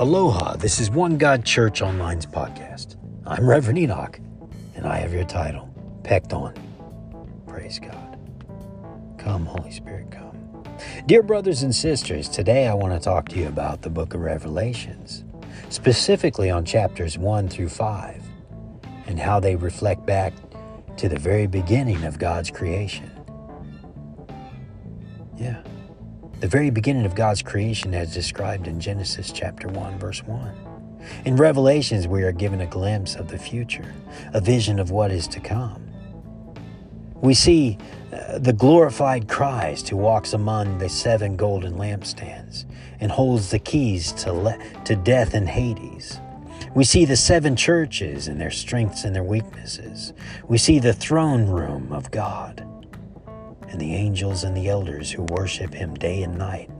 Aloha, this is One God Church Online's podcast. I'm Reverend Enoch, and I have your title, Pecked On. Praise God. Come, Holy Spirit, come. Dear brothers and sisters, today I want to talk to you about the book of Revelations, specifically on chapters 1 through 5, and how they reflect back to the very beginning of God's creation. Yeah the very beginning of God's creation as described in Genesis chapter 1 verse 1. In Revelations we are given a glimpse of the future, a vision of what is to come. We see uh, the glorified Christ who walks among the seven golden lampstands and holds the keys to, le- to death and Hades. We see the seven churches and their strengths and their weaknesses. We see the throne room of God and the angels and the elders who worship him day and night.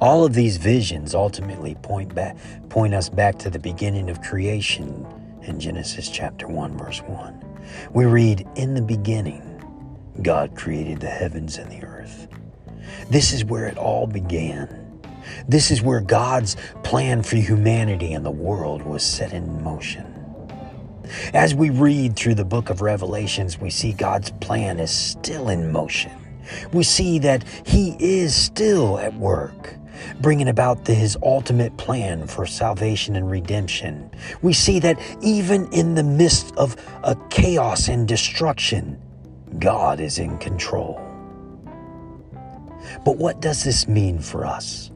All of these visions ultimately point back point us back to the beginning of creation in Genesis chapter 1 verse 1. We read in the beginning God created the heavens and the earth. This is where it all began. This is where God's plan for humanity and the world was set in motion. As we read through the book of Revelations, we see God's plan is still in motion. We see that He is still at work, bringing about the, His ultimate plan for salvation and redemption. We see that even in the midst of a chaos and destruction, God is in control. But what does this mean for us?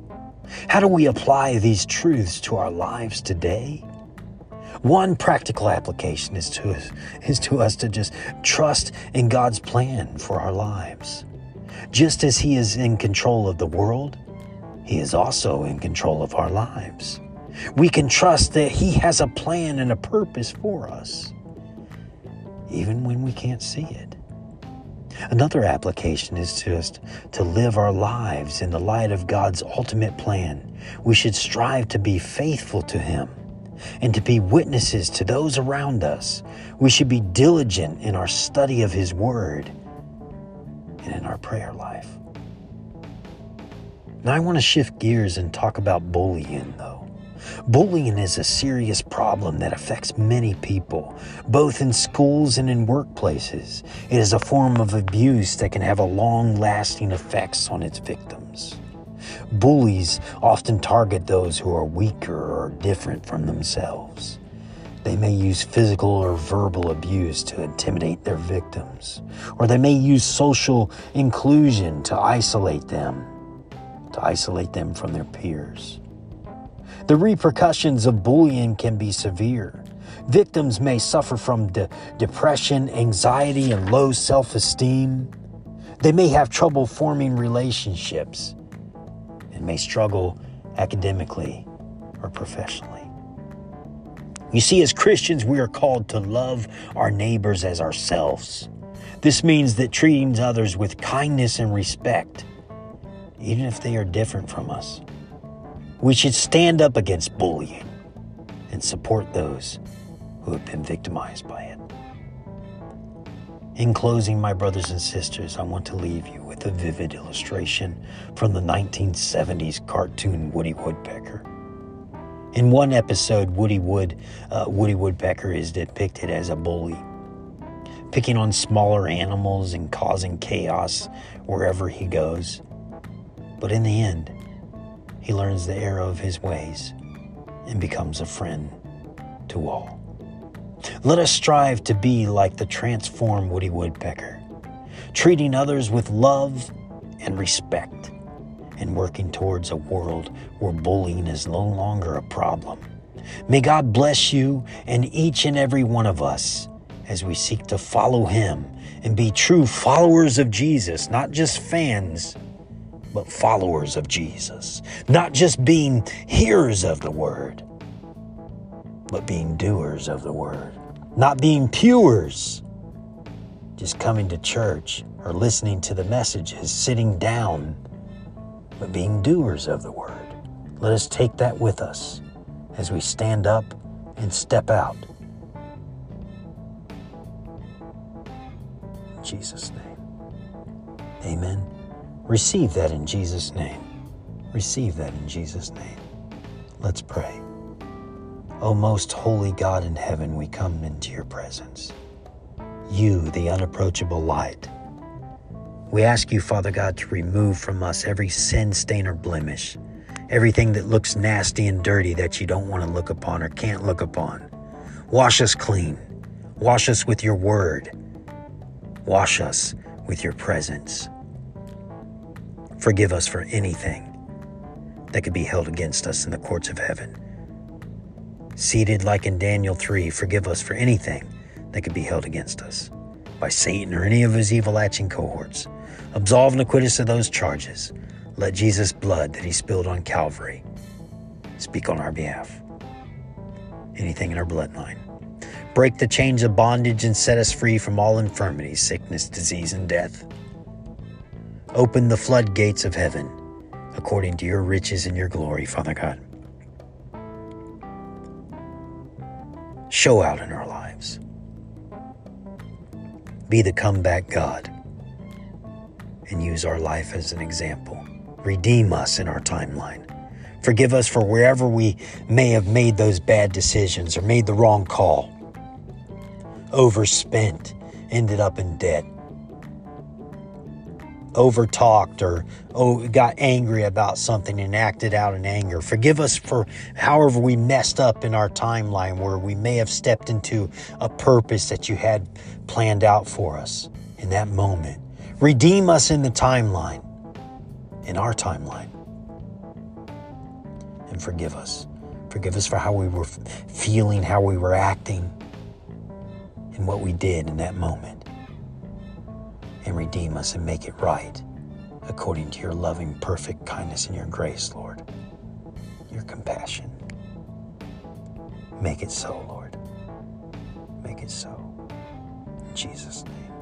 How do we apply these truths to our lives today? One practical application is to, us, is to us to just trust in God's plan for our lives. Just as He is in control of the world, He is also in control of our lives. We can trust that He has a plan and a purpose for us, even when we can't see it. Another application is just to live our lives in the light of God's ultimate plan. We should strive to be faithful to Him and to be witnesses to those around us. We should be diligent in our study of His Word and in our prayer life. Now, I want to shift gears and talk about bullying, though. Bullying is a serious problem that affects many people, both in schools and in workplaces. It is a form of abuse that can have a long lasting effects on its victims. Bullies often target those who are weaker or different from themselves. They may use physical or verbal abuse to intimidate their victims, or they may use social inclusion to isolate them, to isolate them from their peers. The repercussions of bullying can be severe. Victims may suffer from de- depression, anxiety, and low self esteem. They may have trouble forming relationships and may struggle academically or professionally. You see, as Christians, we are called to love our neighbors as ourselves. This means that treating others with kindness and respect, even if they are different from us. We should stand up against bullying and support those who have been victimized by. In closing, my brothers and sisters, I want to leave you with a vivid illustration from the 1970s cartoon Woody Woodpecker. In one episode, Woody Wood, uh, Woody Woodpecker is depicted as a bully, picking on smaller animals and causing chaos wherever he goes. But in the end, he learns the error of his ways and becomes a friend to all. Let us strive to be like the transformed Woody Woodpecker, treating others with love and respect, and working towards a world where bullying is no longer a problem. May God bless you and each and every one of us as we seek to follow Him and be true followers of Jesus, not just fans, but followers of Jesus, not just being hearers of the Word but being doers of the word, not being pewers, just coming to church or listening to the messages, sitting down, but being doers of the word. Let us take that with us as we stand up and step out. In Jesus' name. Amen. Receive that in Jesus' name. Receive that in Jesus' name. Let's pray. O most holy God in heaven, we come into your presence. You, the unapproachable light. We ask you, Father God, to remove from us every sin, stain, or blemish, everything that looks nasty and dirty that you don't want to look upon or can't look upon. Wash us clean. Wash us with your word. Wash us with your presence. Forgive us for anything that could be held against us in the courts of heaven. Seated like in Daniel 3, forgive us for anything that could be held against us by Satan or any of his evil latching cohorts. Absolve and acquit us of those charges. Let Jesus' blood that he spilled on Calvary speak on our behalf. Anything in our bloodline. Break the chains of bondage and set us free from all infirmity, sickness, disease, and death. Open the floodgates of heaven according to your riches and your glory, Father God. Show out in our lives. Be the comeback God and use our life as an example. Redeem us in our timeline. Forgive us for wherever we may have made those bad decisions or made the wrong call. Overspent, ended up in debt overtalked or oh, got angry about something and acted out in anger. Forgive us for however we messed up in our timeline where we may have stepped into a purpose that you had planned out for us in that moment. Redeem us in the timeline, in our timeline. And forgive us. Forgive us for how we were feeling, how we were acting, and what we did in that moment and redeem us and make it right according to your loving, perfect kindness and your grace, Lord. Your compassion. Make it so, Lord. Make it so. In Jesus' name.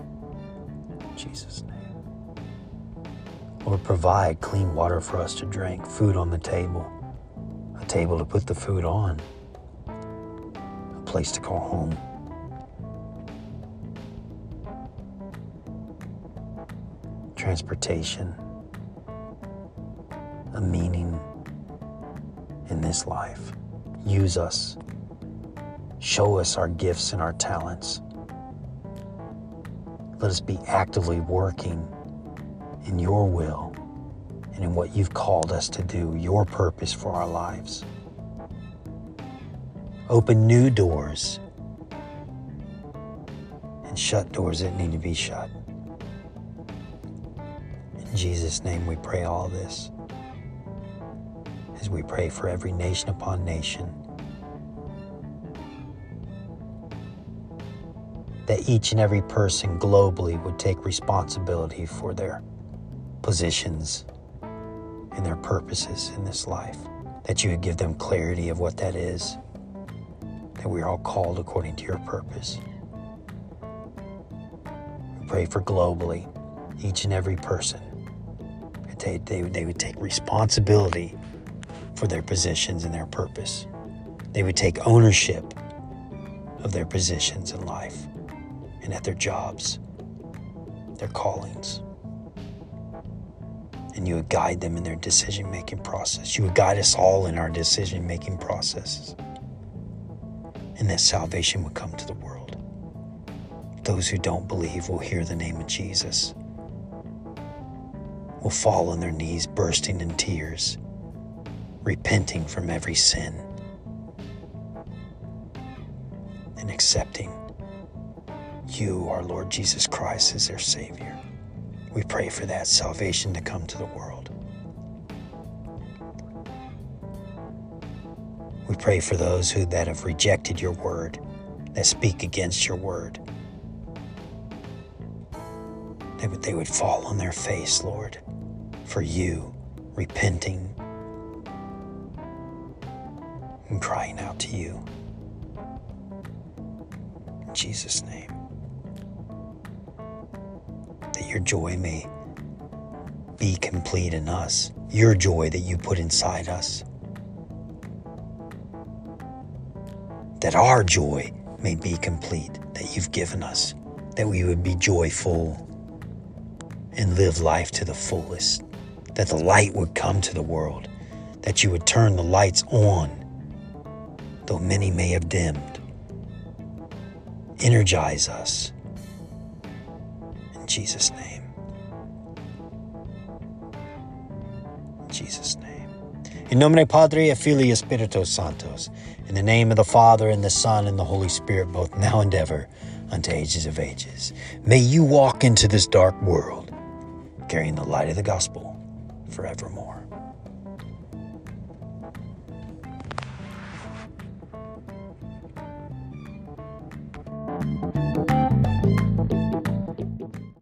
In Jesus' name. Lord, provide clean water for us to drink, food on the table, a table to put the food on, a place to call home. Transportation, a meaning in this life. Use us. Show us our gifts and our talents. Let us be actively working in your will and in what you've called us to do, your purpose for our lives. Open new doors and shut doors that need to be shut. In Jesus' name, we pray all this. As we pray for every nation upon nation, that each and every person globally would take responsibility for their positions and their purposes in this life. That you would give them clarity of what that is. That we are all called according to your purpose. We pray for globally, each and every person they, they, they would take responsibility for their positions and their purpose. They would take ownership of their positions in life and at their jobs, their callings. And you would guide them in their decision making process. You would guide us all in our decision making processes. And that salvation would come to the world. Those who don't believe will hear the name of Jesus will fall on their knees, bursting in tears, repenting from every sin, and accepting you, our Lord Jesus Christ, as their Savior. We pray for that salvation to come to the world. We pray for those who that have rejected your word, that speak against your word. That they would fall on their face, Lord for you, repenting and crying out to you. In Jesus' name. That your joy may be complete in us, your joy that you put inside us. That our joy may be complete that you've given us, that we would be joyful and live life to the fullest that the light would come to the world, that you would turn the lights on, though many may have dimmed. Energize us. In Jesus' name. In Jesus' name. In nomine Padre et Filii Spiritus Sanctos. In the name of the Father, and the Son, and the Holy Spirit, both now and ever, unto ages of ages. May you walk into this dark world carrying the light of the gospel forevermore.